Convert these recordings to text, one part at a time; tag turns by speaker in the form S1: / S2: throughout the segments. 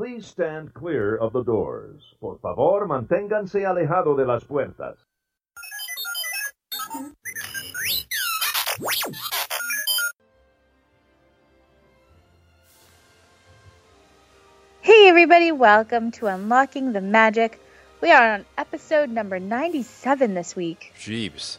S1: Please stand clear of the doors. Por favor, manténganse alejado de las puertas.
S2: Hey everybody, welcome to Unlocking the Magic. We are on episode number 97 this week.
S3: Jeeps.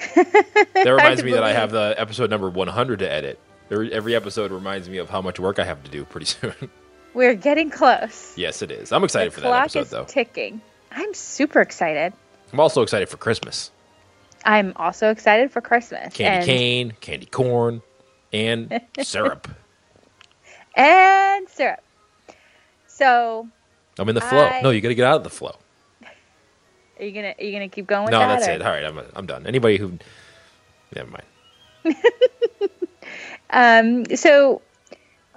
S3: That reminds me that I have the episode number 100 to edit. Every every episode reminds me of how much work I have to do pretty soon.
S2: We're getting close.
S3: yes, it is. I'm excited
S2: the
S3: for that
S2: clock
S3: episode,
S2: is
S3: though.
S2: ticking. I'm super excited.
S3: I'm also excited for Christmas.
S2: I'm also excited for Christmas.
S3: Candy
S2: and,
S3: cane, candy corn, and syrup.
S2: and syrup. So,
S3: I'm in the flow.
S2: I-
S3: No, you got to get out of the flow.
S2: are you gonna are you gonna keep going with
S3: No,
S2: that?
S3: that's
S2: or-
S3: it. All right, I'm I'm done. Anybody who, never mind.
S2: Um, so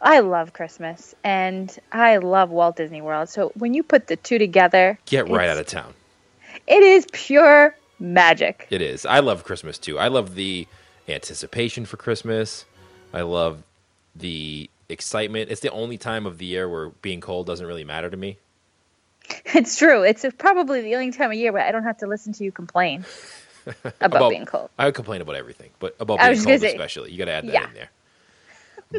S2: I love Christmas and I love Walt Disney World. So when you put the two together,
S3: Get right out of town.
S2: It is pure magic.
S3: It is. I love Christmas too. I love the anticipation for Christmas. I love the excitement. It's the only time of the year where being cold doesn't really matter to me.
S2: It's true. It's probably the only time of year where I don't have to listen to you complain about, being cold.
S3: I would complain about everything, but about being cold
S2: say-
S3: especially. You got to add that
S2: Yeah.
S3: in there.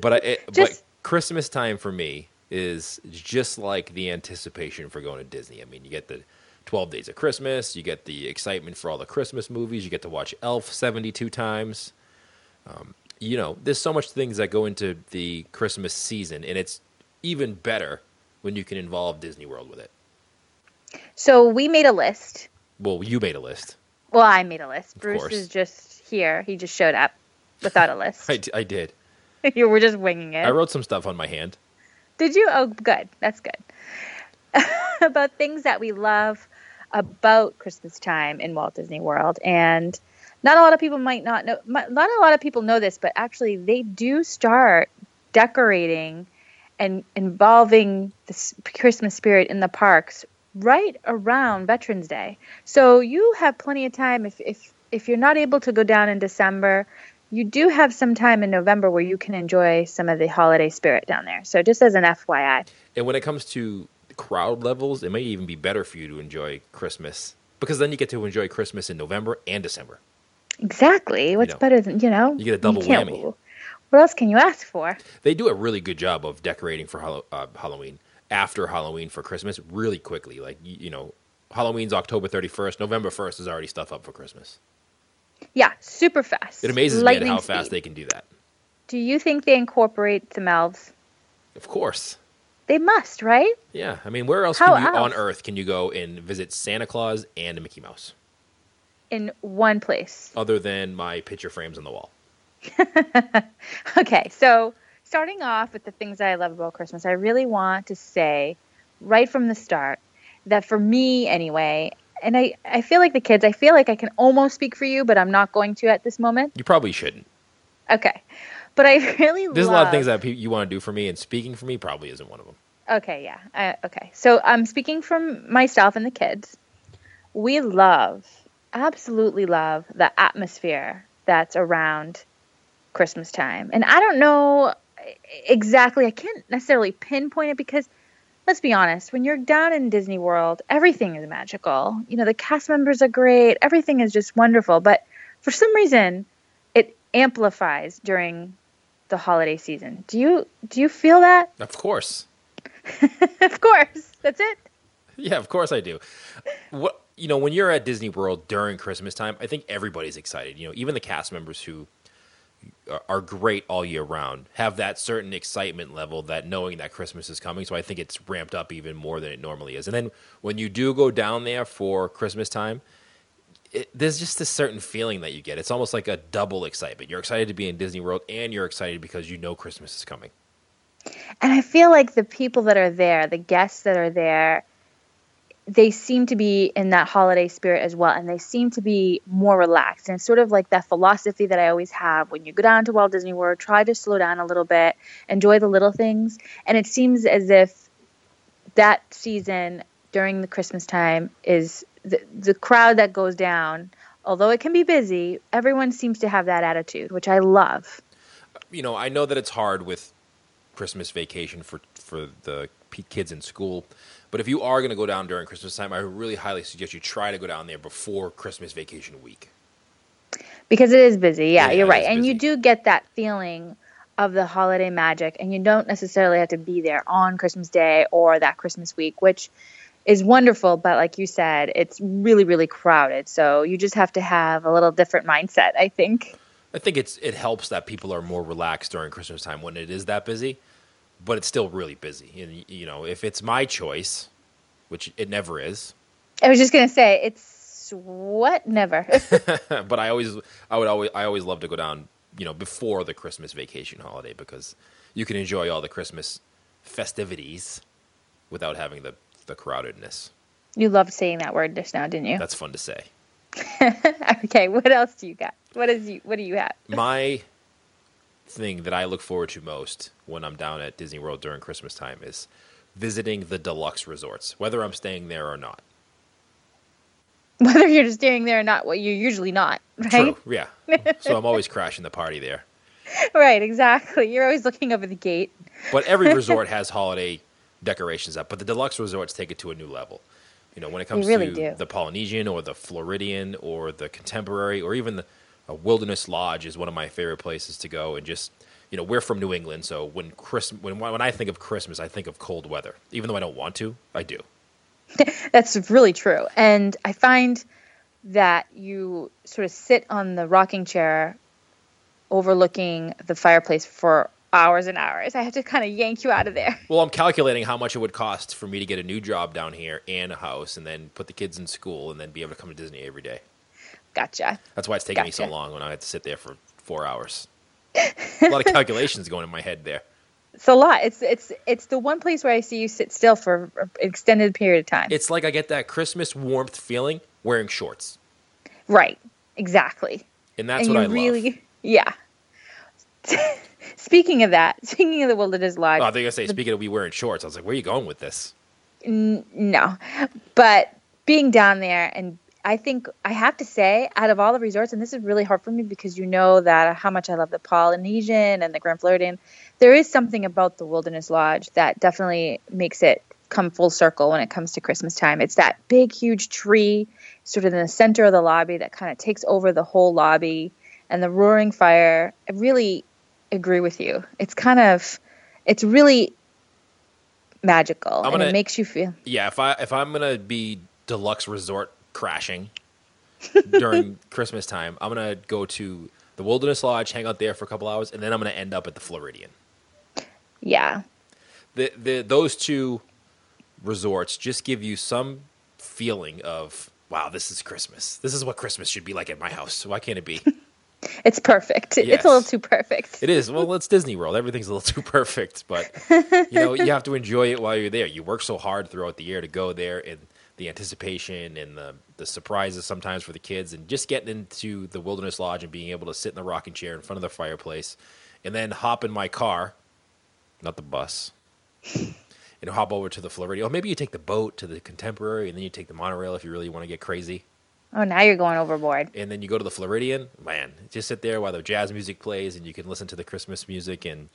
S3: But eh, I, it, but
S2: Just-
S3: Christmas time for me is just like the anticipation for going to Disney. I mean, you get the 12 days of Christmas, you get the excitement for all the Christmas movies, you get to watch Elf 72 times. Um, you know, there's so much things that go into the Christmas season, and it's even better when you can involve Disney World with it.
S2: So we made a list.
S3: Well, you made a list.
S2: Well, I made a list. Bruce
S3: course.
S2: is just here. He just showed up without a list.
S3: I, d- I did.
S2: you were just winging it.
S3: I wrote some stuff on my hand.
S2: Did you? Oh, good. That's good. about things that we love about Christmas time in Walt Disney World, and not a lot of people might not know. Not a lot of people know this, but actually, they do start decorating and involving the Christmas spirit in the parks right around Veterans Day. So you have plenty of time if if if you're not able to go down in December. You do have some time in November where you can enjoy some of the holiday spirit down there. So just as an FYI.
S3: And when it comes to crowd levels, it may even be better for you to enjoy Christmas because then you get to enjoy Christmas in November and December.
S2: Exactly. What's
S3: know,
S2: better than you know?
S3: you get a double whammy.
S2: What else can you ask for?
S3: They do a really good job of decorating for Hallow- uh, Halloween after Halloween for Christmas really quickly. Like you, you know, Halloween's October 31st, November 1st is already stuff up for Christmas.
S2: Yeah, super fast.
S3: It amazes me
S2: Lightning
S3: at how fast
S2: speed.
S3: they can do that.
S2: Do you think they incorporate the elves?
S3: Of course.
S2: They must, right?
S3: Yeah, I mean, where else you, on? Earth can you go and visit Santa Claus and Mickey Mouse
S2: In one place.
S3: other than my picture frames on the wall?
S2: Okay, so starting off with the things that I love about Christmas, I really want to say right from the start that for me anyway, and I, I feel like the kids, I feel like I can almost speak for you, but I'm not going to at this moment.
S3: You probably shouldn't.
S2: Okay. But I really
S3: There's
S2: love
S3: a lot of things that you want to do for me, and speaking for me probably isn't one of them.
S2: Okay, yeah. Uh, okay. So I'm speaking from myself and the kids. We love, absolutely love the atmosphere that's around Christmas time. And I don't know exactly, I can't necessarily pinpoint it because let's be honest, when you're down in Disney World, everything is magical. You know, the cast members are great, everything is just wonderful. But for some reason, it amplifies during the holiday season. Do you do you feel that?
S3: Of course.
S2: of course. That's it.
S3: Yeah, of course I do. What you know, when you're at Disney World during Christmas time, I think everybody's excited. You know, even the cast members who are- great all year round have that certain excitement level that knowing that Christmas is coming. So I think it's ramped up even more than it normally is. And then when you do go down there for Christmas time, it, there's just a certain feeling that you get. It's almost like a double excitement. You're excited to be in Disney World, and you're excited because you know Christmas is coming.
S2: And I feel like the people that are there, the guests that are there, they seem to be in that holiday spirit as well. And they seem to be more relaxed. And it's sort of like that philosophy that I always have when you go down to Walt Disney World, try to slow down a little bit, enjoy the little things. And it seems as if that season during the Christmas time is the, the crowd that goes down. Although it can be busy, everyone seems to have that attitude, which I love.
S3: you know, I know that it's hard with Christmas vacation for for the kids in school. But if you are going to go down during Christmas time, I really highly suggest you try to go down there before Christmas vacation week.
S2: because it is busy. Yeah,
S3: Yeah,
S2: you're right, and you do get that feeling of the holiday magic, and you don't necessarily have to be there on Christmas Day or that Christmas week, which is wonderful. But like you said, it's really really crowded, so you just have to have a little different mindset. I think.
S3: I think it's it helps that people are more relaxed during Christmas time when it is that busy, but it's still really busy. And you know, if it's my choice, which it never is,
S2: I was just gonna say it's what never.
S3: but I always I would always I always love to go down, you know, before the Christmas vacation holiday because you can enjoy all the Christmas festivities without having the the crowdedness.
S2: you loved saying that word just now, didn't you?
S3: That's fun to say.
S2: okay, what else do you got? What is you? What do you have?
S3: My thing that I look forward to most when I'm down at Disney World during Christmas time is visiting the deluxe resorts, whether I'm staying there or not.
S2: Whether you're just staying there or not, well, you're usually not, right?
S3: True. Yeah. so I'm always crashing the party there.
S2: Right, exactly. You're always looking over the gate.
S3: But every resort has holiday decorations up, but the deluxe resorts take it to a new level. You know, when it comes
S2: really
S3: to
S2: do.
S3: the Polynesian or the Floridian or the Contemporary or even the a Wilderness Lodge is one of my favorite places to go. And just, you know, we're from New England, so when Christmas, when when I think of Christmas, I think of cold weather. Even though I don't want to, I do.
S2: That's really true. And I find that you sort of sit on the rocking chair overlooking the fireplace for hours and hours. I have to kind of yank you out of there.
S3: Well, I'm calculating how much it would cost for me to get a new job down here and a house, and then put the kids in school, and then be able to come to Disney every day.
S2: Gotcha.
S3: That's why it's taking me so long when I had to sit there for four hours. a lot of calculations going in my head there.
S2: It's a lot. It's it's it's the one place where I see you sit still for an extended period of time.
S3: It's like I get that Christmas warmth feeling wearing shorts,
S2: right. Exactly.
S3: and that's
S2: and
S3: what I love.
S2: really yeah. speaking of that, speaking of the Wilderness Lodge,
S3: Oh, I think I say speaking of we wearing shorts, I was like, where are you going with this?
S2: No, but being down there, and I think I have to say, out of all the resorts, and this is really hard for me because you know that how much I love the Polynesian and the Grand Floridian, there is something about the Wilderness Lodge that definitely makes it come full circle when it comes to Christmas time. It's that big, huge tree, sort of in the center of the lobby, that kind of takes over the whole lobby, and the roaring fire. I really agree with you. It's kind of, it's really magical,
S3: I'm
S2: and it makes you feel.
S3: Yeah, if I if I'm gonna be deluxe resort crashing during Christmas time, I'm gonna go to the Wilderness Lodge, hang out there for a couple hours, and then I'm gonna end up at the Floridian.
S2: Yeah.
S3: the, the those two resorts just give you some feeling of wow, this is Christmas. This is what Christmas should be like at my house. Why can't it be?
S2: It's perfect. It's a little too perfect.
S3: it is. Well, it's Disney World. Everything's a little too perfect, but you know you have to enjoy it while you're there. You work so hard throughout the year to go there, and the anticipation and the the surprises sometimes for the kids, and just getting into the Wilderness Lodge and being able to sit in the rocking chair in front of the fireplace, and then hop in my car, not the bus, and hop over to the Floridian. Or maybe you take the boat to the Contemporary, and then you take the monorail if you really want to get crazy.
S2: Oh, now you're going overboard.
S3: And then you go to the Floridian. Man, just sit there while the jazz music plays, and you can listen to the Christmas music and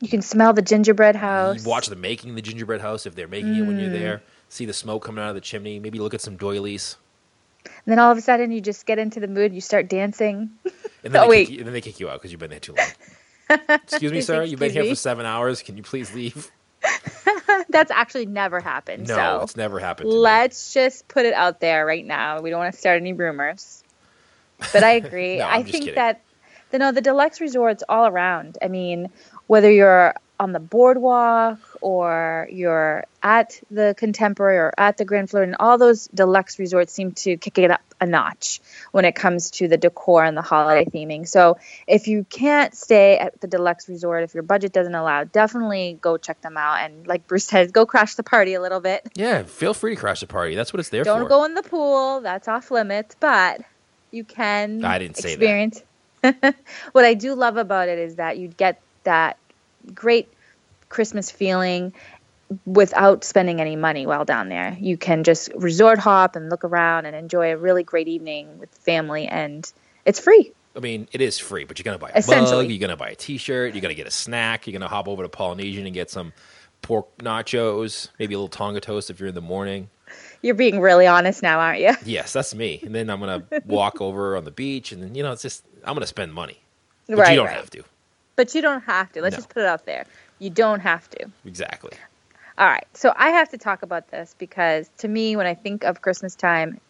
S2: You can smell the gingerbread house.
S3: you watch them making the gingerbread house if they're making it when you're mm. there. See the smoke coming out of the chimney. Maybe look at some doilies.
S2: And then all of a sudden, you just get into the mood. You start dancing.
S3: And then,
S2: Oh,
S3: they,
S2: wait.
S3: Kick you, and then they kick you out because you've been there too long. Excuse me, sir. You've been
S2: Excuse
S3: here
S2: me?
S3: for seven hours. Can you please leave?
S2: That's actually never happened.
S3: No,
S2: so
S3: it's never happened.
S2: Let's just put it out there right now. We don't want to start any rumors. But I agree.
S3: No,
S2: I think
S3: kidding.
S2: that the no, the deluxe resorts all around. I mean, whether you're on the boardwalk or you're at the Contemporary or at the Grand Floridian, all those deluxe resorts seem to kick it up a notch when it comes to the decor and the holiday theming. So if you can't stay at the deluxe resort, if your budget doesn't allow, definitely go check them out. And like Bruce says, go crash the party a little bit.
S3: Yeah, feel free to crash the party. That's what it's there for.
S2: Don't go in the pool. That's off limits, but you can
S3: I didn't say that.
S2: what I do love about it is that you'd get that great Christmas feeling without spending any money while down there. You can just resort hop and look around and enjoy a really great evening with family and it's free.
S3: I mean, it is free, but you're gonna buy a
S2: Essentially.
S3: mug, you're gonna buy a T-shirt, you're gonna get a snack, you're gonna hop over to Polynesian and get some pork nachos, maybe a little Tonga toast if you're in the morning.
S2: You're being really honest now, aren't you?
S3: Yes, that's me. And then I'm gonna walk over on the beach, and then you know it's just I'm gonna spend money, but
S2: right,
S3: you don't
S2: right.
S3: have to.
S2: But you don't have to. Let's
S3: No.
S2: just put it out there. You don't have to.
S3: Exactly.
S2: All right. So I have to talk about this because to me, when I think of Christmas time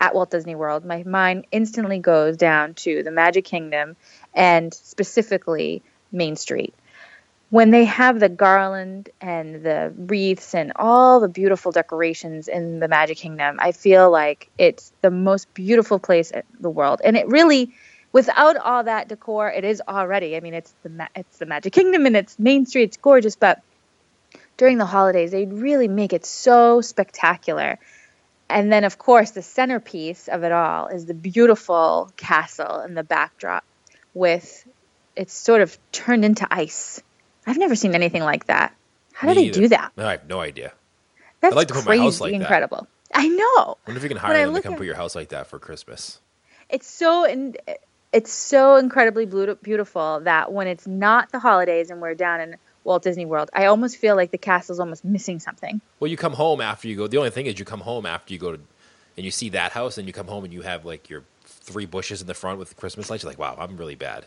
S2: at Walt Disney World, my mind instantly goes down to the Magic Kingdom and specifically Main Street. When they have the garland and the wreaths and all the beautiful decorations in the Magic Kingdom, I feel like it's the most beautiful place in the world. And it really, without all that decor, it is already. I mean, it's the ma- it's the Magic Kingdom and it's Main Street. It's gorgeous, but during the holidays, they really make it so spectacular. And then, of course, the centerpiece of it all is the beautiful castle in the backdrop with it's sort of turned into ice. I've never seen anything like that. How do they
S3: either.
S2: do that?
S3: No, I have no idea.
S2: That's
S3: like to put my
S2: crazy
S3: house like that.
S2: incredible. I know.
S3: wonder if you can hire them to come
S2: at-
S3: put your house like that for Christmas.
S2: It's so in, it's so incredibly beautiful that when it's not the holidays and we're down in Walt Disney World, I almost feel like the castle's almost missing something.
S3: Well, you come home after you go. The only thing is, you come home after you go to, and you see that house, and you come home and you have like your three bushes in the front with the Christmas lights. You're like, wow, I'm really bad.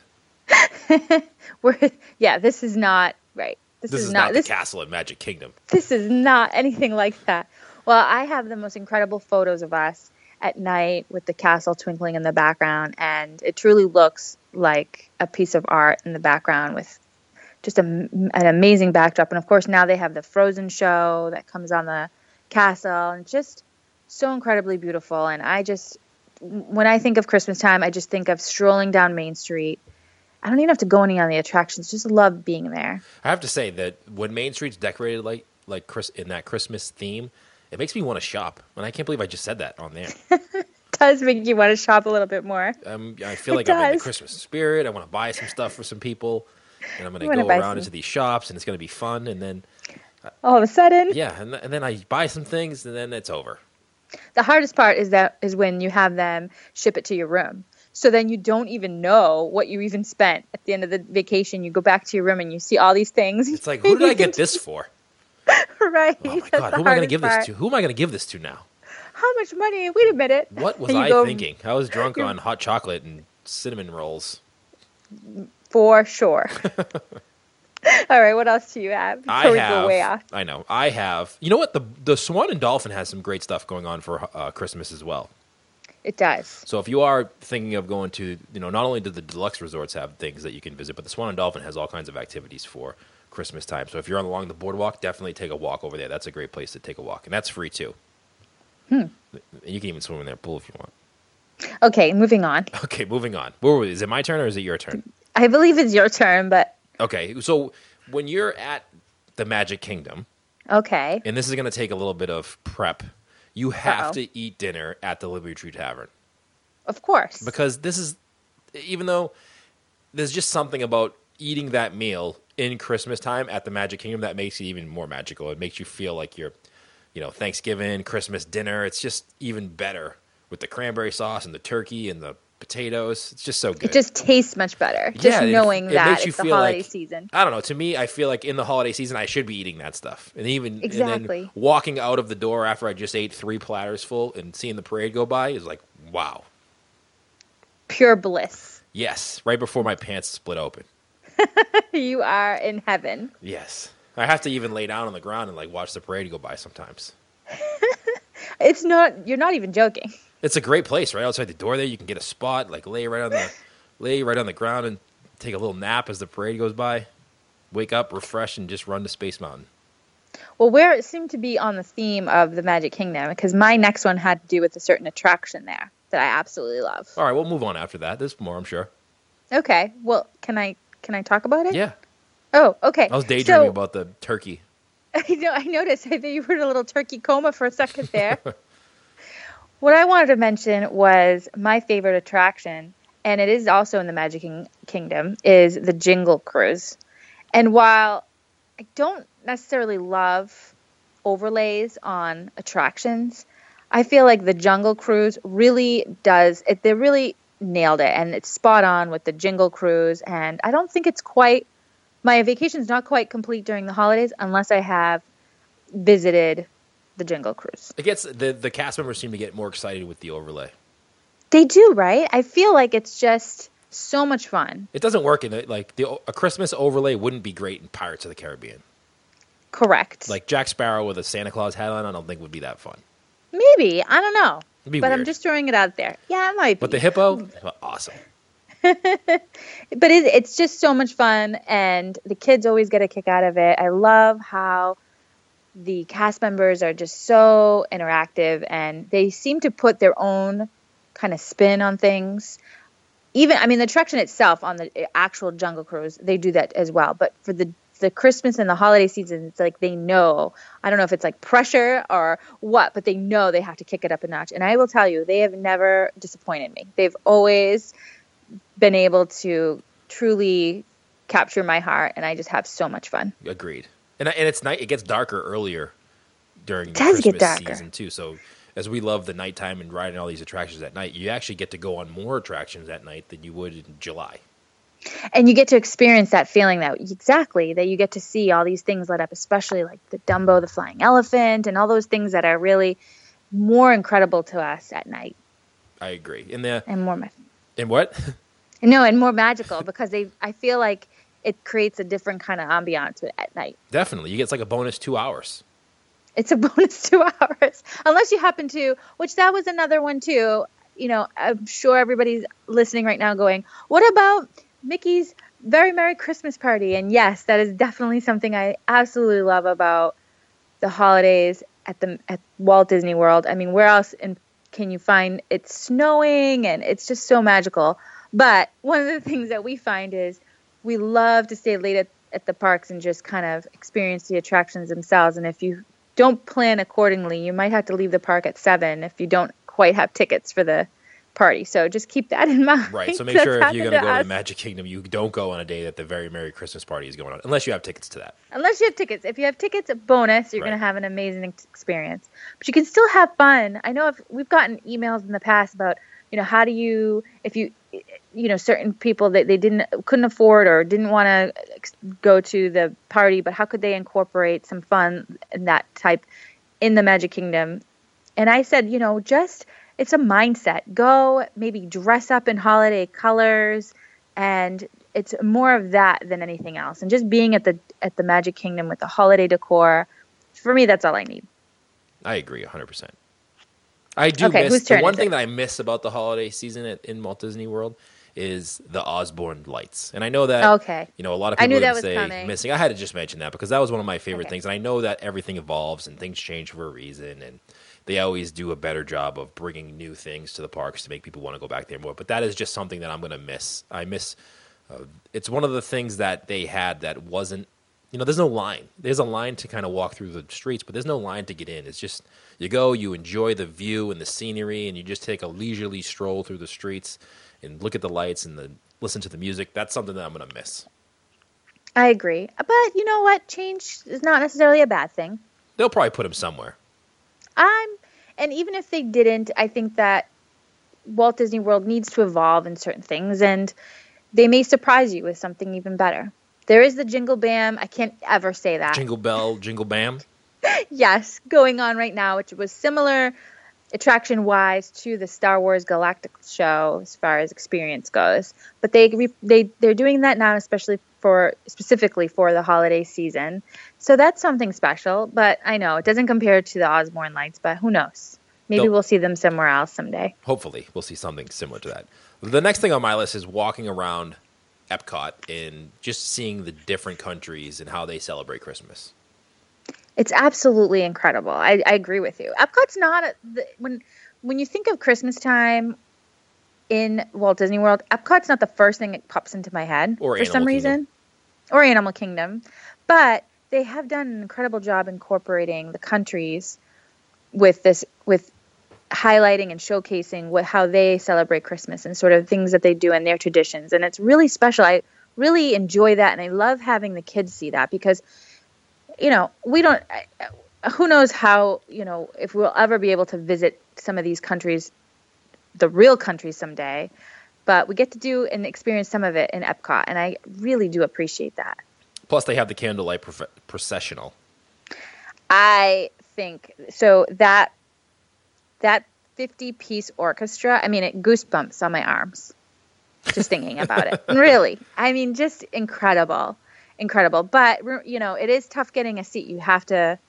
S2: We're yeah, this is not right. This,
S3: This
S2: is,
S3: is
S2: not,
S3: not
S2: this
S3: the castle at Magic Kingdom.
S2: this is not anything like that. Well, I have the most incredible photos of us at night with the castle twinkling in the background, and it truly looks like a piece of art in the background with just a, an amazing backdrop. And of course, now they have the Frozen show that comes on the castle, and just so incredibly beautiful. And I just, when I think of Christmas time, I just think of strolling down Main Street. I don't even have to go any on the attractions; just love being there.
S3: I have to say that when Main Street's decorated like like Chris in that Christmas theme, it makes me want to shop. And I can't believe I just said that on there.
S2: does make you want to shop a little bit more.
S3: Um, I feel like I'm in the. Christmas spirit. I want to buy some stuff for some people, and I'm going to go around
S2: some-
S3: into these shops, and it's going to be fun. And then
S2: All of a sudden,
S3: yeah, and, and then I buy some things, and then it's over.
S2: the hardest part is that is when you have them ship it to your room. So then you don't even know what you even spent at the end of the vacation. You go back to your room and you see all these things.
S3: It's like, who did I get this for?
S2: right.
S3: Oh my god, who am I going to give
S2: part.
S3: this to? Who am I going to give this to now?
S2: How much money? Wait a minute.
S3: What was I
S2: go,
S3: thinking? I was drunk on hot chocolate and cinnamon rolls.
S2: For sure. all right. What else do you have before
S3: I have.
S2: way off?
S3: I know. I have. You know what? The the Swan and Dolphin has some great stuff going on for uh, Christmas as well.
S2: It does.
S3: So if you are thinking of going to, you know, not only do the deluxe resorts have things that you can visit, but the Swan and Dolphin has all kinds of activities for Christmas time. So if you're along the boardwalk, definitely take a walk over there. That's a great place to take a walk, and that's free too.
S2: Hmm.
S3: You can even swim in their pool if you want.
S2: Okay. Moving on.
S3: Okay, moving on. Where were we? Is it my turn or is it your turn?
S2: I believe it's your turn, but
S3: Okay, so when you're at the Magic Kingdom,
S2: okay.
S3: and this is going to take a little bit of prep, you have
S2: Uh-oh.
S3: to eat dinner at the Liberty Tree Tavern
S2: Of course.
S3: because this is, even though there's just something about eating that meal in Christmas time at the Magic Kingdom that makes it even more magical. It makes you feel like you're, you know, Thanksgiving, Christmas dinner. It's just even better with the cranberry sauce and the turkey and the potatoes. It's just so good.
S2: It just tastes much better just
S3: Yeah, it-
S2: knowing
S3: it
S2: that
S3: makes you
S2: it's the holiday
S3: like-
S2: season.
S3: I don't know. To me, I feel like in the holiday season, I should be eating that stuff, and even and
S2: Exactly.
S3: then walking out of the door after I just ate three platters full and seeing the parade go by is like, wow,
S2: Pure bliss.
S3: yes. Right before my pants split open.
S2: you are in heaven.
S3: Yes, I have to even lay down on the ground and like watch the parade go by sometimes.
S2: It's not. You're not even joking.
S3: It's a great place, right outside the door. There, you can get a spot, like lay right on the lay right on the ground and take a little nap as the parade goes by. Wake up, refresh, and just run to Space Mountain.
S2: Well, where it seemed to be on the theme of the Magic Kingdom, because my next one had to do with a certain attraction there that I absolutely love.
S3: All right, we'll move on after that. There's more, I'm sure.
S2: Okay. Well, can I can I talk about it?
S3: Yeah,
S2: Oh, okay.
S3: I was daydreaming
S2: So,
S3: about the turkey.
S2: I know. I noticed. I think you were in a little turkey coma for a second there. what I wanted to mention was my favorite attraction, and it is also in the Magic Kingdom, is the Jingle Cruise. And while I don't necessarily love overlays on attractions, I feel like the Jungle Cruise really does it. They really nailed it, and it's spot on with the Jingle Cruise. And I don't think it's quite my vacation's not quite complete during the holidays unless I have visited the Jingle Cruise.
S3: It gets the the cast members seem to get more excited with the overlay.
S2: They do, right? I feel like it's just so much fun.
S3: It doesn't work in it like the a Christmas overlay wouldn't be great in Pirates of the Caribbean.
S2: Correct.
S3: Like Jack Sparrow with a Santa Claus hat on, I don't think would be that fun.
S2: maybe I don't know, But I'm just throwing it out there. Yeah, it might be.
S3: But the hippo, awesome.
S2: but it, it's just so much fun and the kids always get a kick out of it i love how the cast members are just so interactive and they seem to put their own kind of spin on things even i mean the attraction itself on the eh, actual jungle cruise they do that as well but for the the christmas and the holiday season it's like they know i don't know if it's like pressure or what but they know they have to kick it up a notch and i will tell you they have never disappointed me they've always been able to truly capture my heart and I just have so much fun.
S3: Agreed. And and it's night. It gets darker earlier during the Christmas season too. So as we love the nighttime and riding all these attractions at night, you actually get to go on more attractions at night than you would in July.
S2: And you get to experience that feeling that exactly that you get to see all these things lit up, especially like the Dumbo, the flying elephant, and all those things that are really more incredible to us at night
S3: I agree. In the
S2: and more ma-
S3: in what?
S2: no and more magical because they I feel like it creates a different kind of ambiance at night.
S3: Definitely, you get like a bonus two hours.
S2: it's a bonus two hours unless you happen to which that was another one too you know i'm sure everybody's listening right now going what about mickey's very merry christmas party. And yes that is definitely something i absolutely love about the holidays at the at walt disney world. I mean where else in, can you find it's snowing and it's just so magical. But one of the things that we find is we love to stay late at, at the parks and just kind of experience the attractions themselves. And if you don't plan accordingly, you might have to leave the park at seven if you don't quite have tickets for the party. So just keep that in mind.
S3: Right. So make sure if you're going to go to
S2: us.
S3: the Magic Kingdom, you don't go on a day that the very Merry Christmas party is going on, unless you have tickets to that.
S2: Unless you have tickets. If you have tickets, a bonus. You're
S3: Right.
S2: going to have an amazing experience. But you can still have fun. I know if we've gotten emails in the past about, you know, how do you, if you, you know, certain people that they didn't, couldn't afford or didn't want to go to the party, but how could they incorporate some fun in that type in the Magic Kingdom? And I said, you know, just, it's a mindset. Go maybe dress up in holiday colors and it's more of that than anything else and just being at the at the magic kingdom with the holiday decor for me that's all i need
S3: I agree 100%. I do
S2: Okay,
S3: miss the one thing
S2: it?
S3: that I miss about the holiday season at, in Walt Disney World is the Osborne lights. And I know that
S2: Okay.
S3: you know a lot of people
S2: knew
S3: are
S2: that
S3: gonna say
S2: coming.
S3: missing. I had to just mention that because that was one of my favorite
S2: Okay.
S3: things and I know that everything evolves and things change for a reason and they always do a better job of bringing new things to the parks to make people want to go back there more. But that is just something that I'm going to miss. I miss uh, it's one of the things that they had that wasn't you know there's no line. There's a line to kind of walk through the streets but there's no line to get in. It's just you go you enjoy the view and the scenery and you just take a leisurely stroll through the streets and look at the lights and the listen to the music. That's something that i'm going to miss.
S2: I agree but you know what? Change is not necessarily a bad thing.
S3: They'll probably put them somewhere.
S2: I'm and even if they didn't i think that walt disney world needs to evolve in certain things and they may surprise you with something even better. There is the jingle bam. I can't ever say that.
S3: Jingle bell jingle bam?
S2: Yes, going on right now, which was similar attraction wise to the Star Wars Galactic show as far as experience goes. But they they they're doing that now, especially for specifically for the holiday season. So that's something special. But I know it doesn't compare to the Osborne lights. But who knows? Maybe we'll see them somewhere else someday.
S3: hopefully we'll see something similar to that the next thing on my list is walking around epcot and just seeing the different countries and how they celebrate christmas
S2: It's absolutely incredible. I, I agree with you. Epcot's not a, the, when when you think of Christmas time in Walt Disney World. Epcot's not the first thing that pops into my head
S3: Or
S2: for some
S3: Animal
S2: reason,
S3: Kingdom.
S2: or Animal Kingdom, but they have done an incredible job incorporating the countries with this with highlighting and showcasing what how they celebrate Christmas and sort of things that they do in their traditions and it's really special. I really enjoy that and I love having the kids see that because you know, we don't who knows how, you know, if we'll ever be able to visit some of these countries the real country someday, but we get to do and experience some of it in Epcot and I really do appreciate that.
S3: Plus, they have the candlelight prof- processional.
S2: I think so that that 50 piece orchestra, I mean it goosebumps on my arms just thinking about it. Really. I mean just incredible. Incredible. But you know, it is tough getting a seat. You have to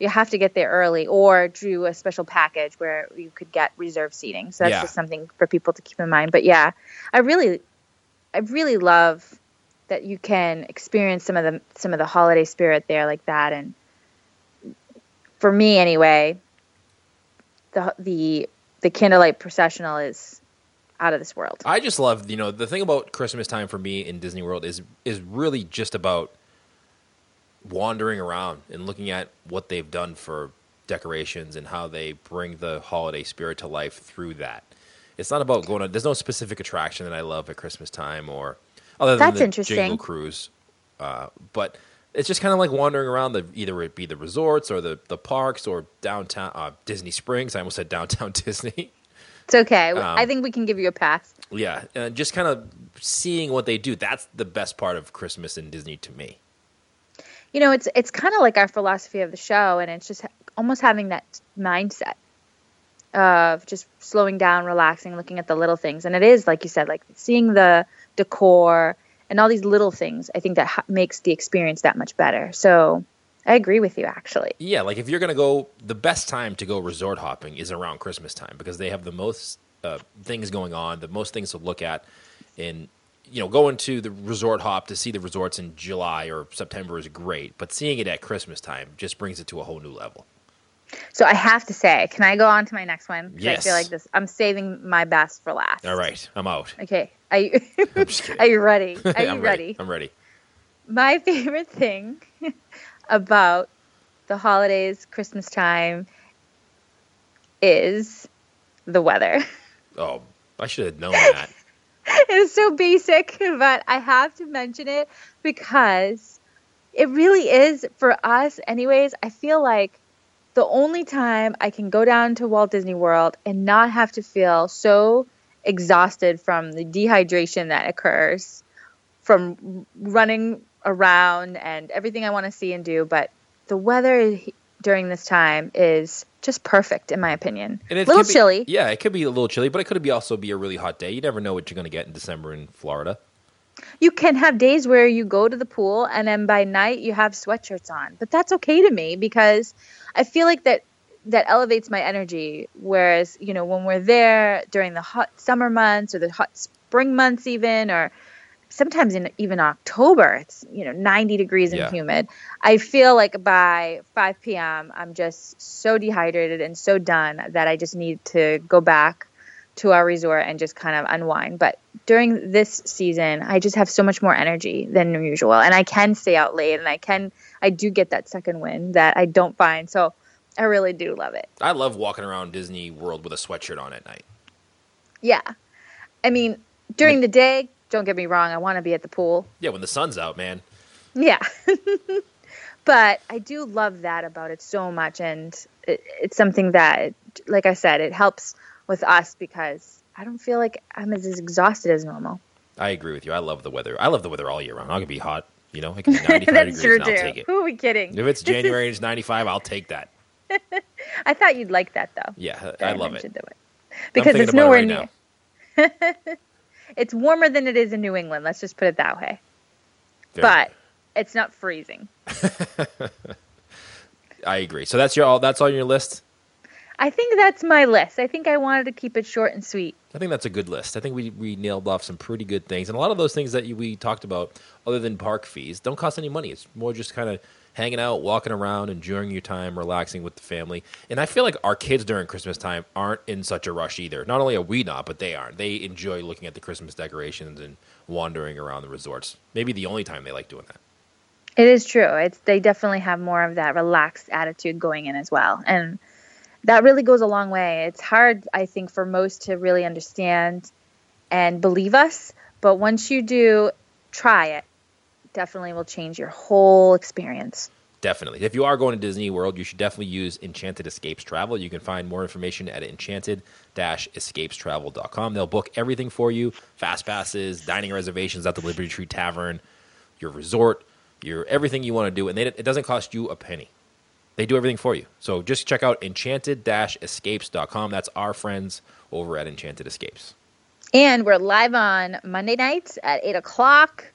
S2: you have to get there early or do a special package where you could get reserved seating. So that's
S3: Yeah.
S2: just something for people to keep in mind. But yeah, I really I really love that you can experience some of the some of the holiday spirit there like that and for me anyway the the the candlelight processional is out of this world
S3: I just love, you know, the thing about Christmas time for me in Disney World is is really just about wandering around and looking at what they've done for decorations and how they bring the holiday spirit to life through that. It's not about going on. There's no specific attraction that I love at Christmas time, or other than
S2: That's
S3: the
S2: interesting.
S3: Jingle Cruise. Uh, but it's just kind of like wandering around the either it be the resorts or the the parks or downtown uh, Disney Springs. I almost said downtown Disney.
S2: it's okay
S3: Um,
S2: i think we can give you a pass
S3: Yeah, and just kind of seeing what they do. That's the best part of Christmas in Disney to me.
S2: You know it's it's kind of like our philosophy of the show and it's just almost having that mindset of just slowing down relaxing looking at the little things and it is like you said like seeing the decor and all these little things i think that ha- makes the experience that much better so i agree with you actually
S3: Yeah, like if you're gonna go, the best time to go resort hopping is around Christmas time because they have the most uh, things going on, the most things to look at. And you know, going to the resort hop to see the resorts in July or September is great, but seeing it at Christmas time just brings it to a whole new level.
S2: So I have to say, can I go on to my next one? 'Cause I feel like this. I'm saving my best for last.
S3: All right, I'm out.
S2: Okay. Are you
S3: I'm just kidding.
S2: Are you ready? Are you
S3: I'm
S2: ready?
S3: I'm ready.
S2: My favorite thing about the holidays, Christmas time, is the weather.
S3: Oh, I should have known that.
S2: it is so basic, but I have to mention it because it really is for us, anyways. I feel like the only time I can go down to Walt Disney World and not have to feel so exhausted from the dehydration that occurs from running around and everything I want to see and do. But the weather during this time is just perfect, in my opinion.
S3: And
S2: A little
S3: be-
S2: chilly.
S3: Yeah, it could be a little chilly, but it could be also be a really hot day. You never know what you're going to get in December in Florida.
S2: you can have days where you go to the pool and then by night you have sweatshirts on but that's okay to me because i feel like that that elevates my energy whereas you know when we're there during the hot summer months or the hot spring months even or sometimes in even october it's you know 90 degrees and
S3: Yeah.
S2: humid i feel like by 5 p.m i'm just so dehydrated and so done that i just need to go back to our resort and just kind of unwind. But during this season, I just have so much more energy than usual, and I can stay out late, and I can, I do get that second wind that I don't find. So I really do love it.
S3: I love walking around Disney World with a sweatshirt on at night.
S2: Yeah, I mean, during the day, don't get me wrong, I want to be at the pool.
S3: Yeah, when the sun's out, man.
S2: Yeah. but I do love that about it so much. And it, it's something that, like I said, it helps with us because I don't feel like I'm as exhausted as normal.
S3: I agree with you. I love the weather. I love the weather all year round. I can be hot. You know, it can be 95
S2: That's
S3: degrees and I'll take it.
S2: Who are we kidding?
S3: If it's January and it's 95, I'll take that.
S2: I thought you'd like that though.
S3: Yeah,
S2: that
S3: I love it.
S2: it. Because it's
S3: about it
S2: nowhere
S3: right
S2: near. It's warmer than it is in New England. Let's just put it that way.
S3: Very
S2: but it's not freezing.
S3: I agree. So that's your all. That's on your list.
S2: I think that's my list. I think I wanted to keep it short and sweet.
S3: I think that's a good list. I think we, we nailed off some pretty good things. And a lot of those things that you, we talked about, other than park fees, don't cost any money. It's more just kind of hanging out, walking around, enjoying your time, relaxing with the family. And I feel like our kids during Christmas time aren't in such a rush either. Not only are we not, but they aren't. They enjoy looking at the Christmas decorations and wandering around the resorts. Maybe the only time they like doing that.
S2: It is true. It's they definitely have more of that relaxed attitude going in as well. And that really goes a long way. It's hard, I think, for most to really understand and believe us, but once you do try it, definitely will change your whole experience.
S3: Definitely. If you are going to Disney World, you should definitely use Enchanted Escapes Travel. You can find more information at enchanted-escapestravel.com. They'll book everything for you: fast passes, dining reservations at the Liberty Tree Tavern, your resort, your everything you want to do, and they, it doesn't cost you a penny. They do everything for you. So just check out enchanted-escapes.com. That's our friends over at Enchanted Escapes.
S2: And we're live on Monday nights at 8 o'clock.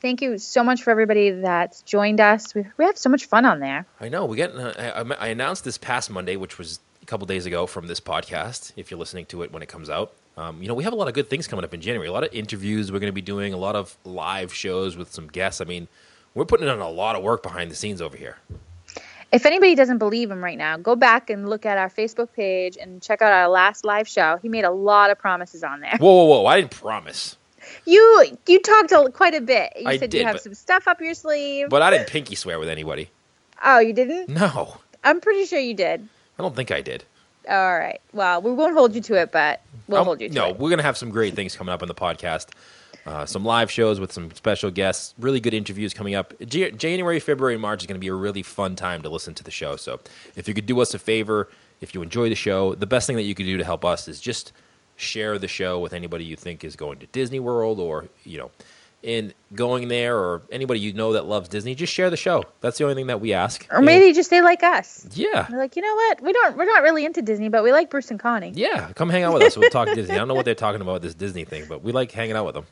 S2: Thank you so much for everybody that's joined us. We, we have so much fun on there.
S3: I know. We get. I, I announced this past Monday, which was a couple days ago from this podcast. If you're listening to it when it comes out, um, you know we have a lot of good things coming up in January. A lot of interviews we're going to be doing. A lot of live shows with some guests. I mean, we're putting in a lot of work behind the scenes over here.
S2: If anybody doesn't believe him right now, go back and look at our Facebook page and check out our last live show. He made a lot of promises on there.
S3: Whoa, whoa, whoa! I didn't promise.
S2: You you talked a, quite a bit. You
S3: I
S2: said
S3: did,
S2: you have
S3: but-
S2: some stuff up your sleeve.
S3: But I didn't pinky swear with anybody.
S2: oh, you didn't?
S3: No,
S2: I'm pretty sure you did.
S3: I don't think I did.
S2: All right. Well, we won't hold you to it, but we'll
S3: Um,
S2: hold you to
S3: no,
S2: it.
S3: we're gonna have some great things coming up on the podcast. Uh, some live shows with some special guests, really good interviews coming up. J- January, February, and March is going to be a really fun time to listen to the show. So, if you could do us a favor, if you enjoy the show, the best thing that you could do to help us is just share the show with anybody you think is going to Disney World or you know, in going there or anybody you know that loves Disney. Just share the show. That's the only thing that we ask.
S2: Or maybe just they like us.
S3: yeah.
S2: They're like, you know what? We don't. We're not really into Disney, but we like Bruce and Connie.
S3: Yeah, come hang out with us. We'll talk Disney. I don't know what they're talking about with this Disney thing, but we like hanging out with them.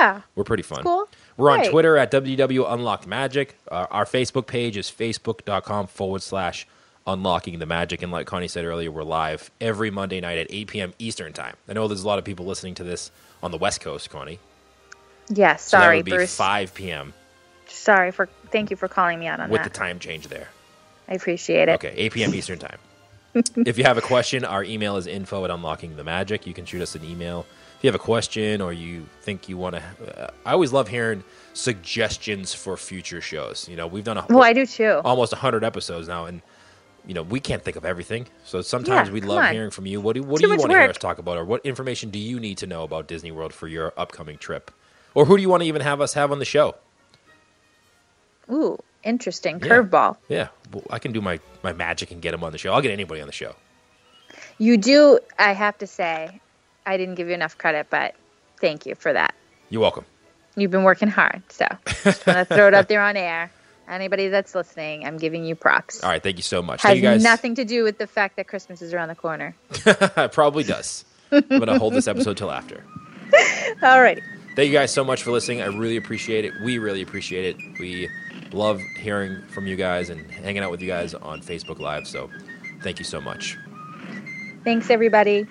S2: Yeah.
S3: We're pretty fun.
S2: cool.
S3: We're on
S2: Great.
S3: Twitter at WW Unlocked Magic. Uh, our Facebook page is facebook.com forward slash unlocking the magic. And like Connie said earlier, we're live every Monday night at 8 p.m. Eastern Time. I know there's a lot of people listening to this on the West Coast, Connie.
S2: Yes. Sorry,
S3: would be
S2: Bruce.
S3: 5 p.m.
S2: Sorry for. Thank you for calling me out on
S3: with
S2: that.
S3: With the time change there.
S2: I appreciate it.
S3: Okay, 8 p.m. Eastern Time. if you have a question, our email is info at unlocking the magic. You can shoot us an email. If you have a question or you think you want to, uh, I always love hearing suggestions for future shows. You know, we've done a,
S2: Well, I do too.
S3: almost 100 episodes now, and you know we can't think of everything. So sometimes
S2: Yeah,
S3: we love
S2: on.
S3: hearing from you. What do what
S2: Too
S3: do you want to hear us talk about, or what information do you need to know about Disney World for your upcoming trip, or who do you want to even have us have on the show?
S2: Ooh, interesting
S3: Yeah.
S2: curveball.
S3: Yeah, well, I can do my my magic and get them on the show. I'll get anybody on the show.
S2: You do. I have to say, I didn't give you enough credit, but thank you for that.
S3: You're welcome.
S2: You've been working hard, so just want to throw it up there on air. Anybody that's listening, I'm giving you props.
S3: All right, thank you so much.
S2: Has
S3: you guys.
S2: nothing to do with the fact that Christmas is around the corner.
S3: it probably does. I'm gonna hold this episode till after.
S2: Alrighty.
S3: Thank you guys so much for listening. I really appreciate it. We really appreciate it. We love hearing from you guys and hanging out with you guys on Facebook Live. So, thank you so much.
S2: Thanks, everybody.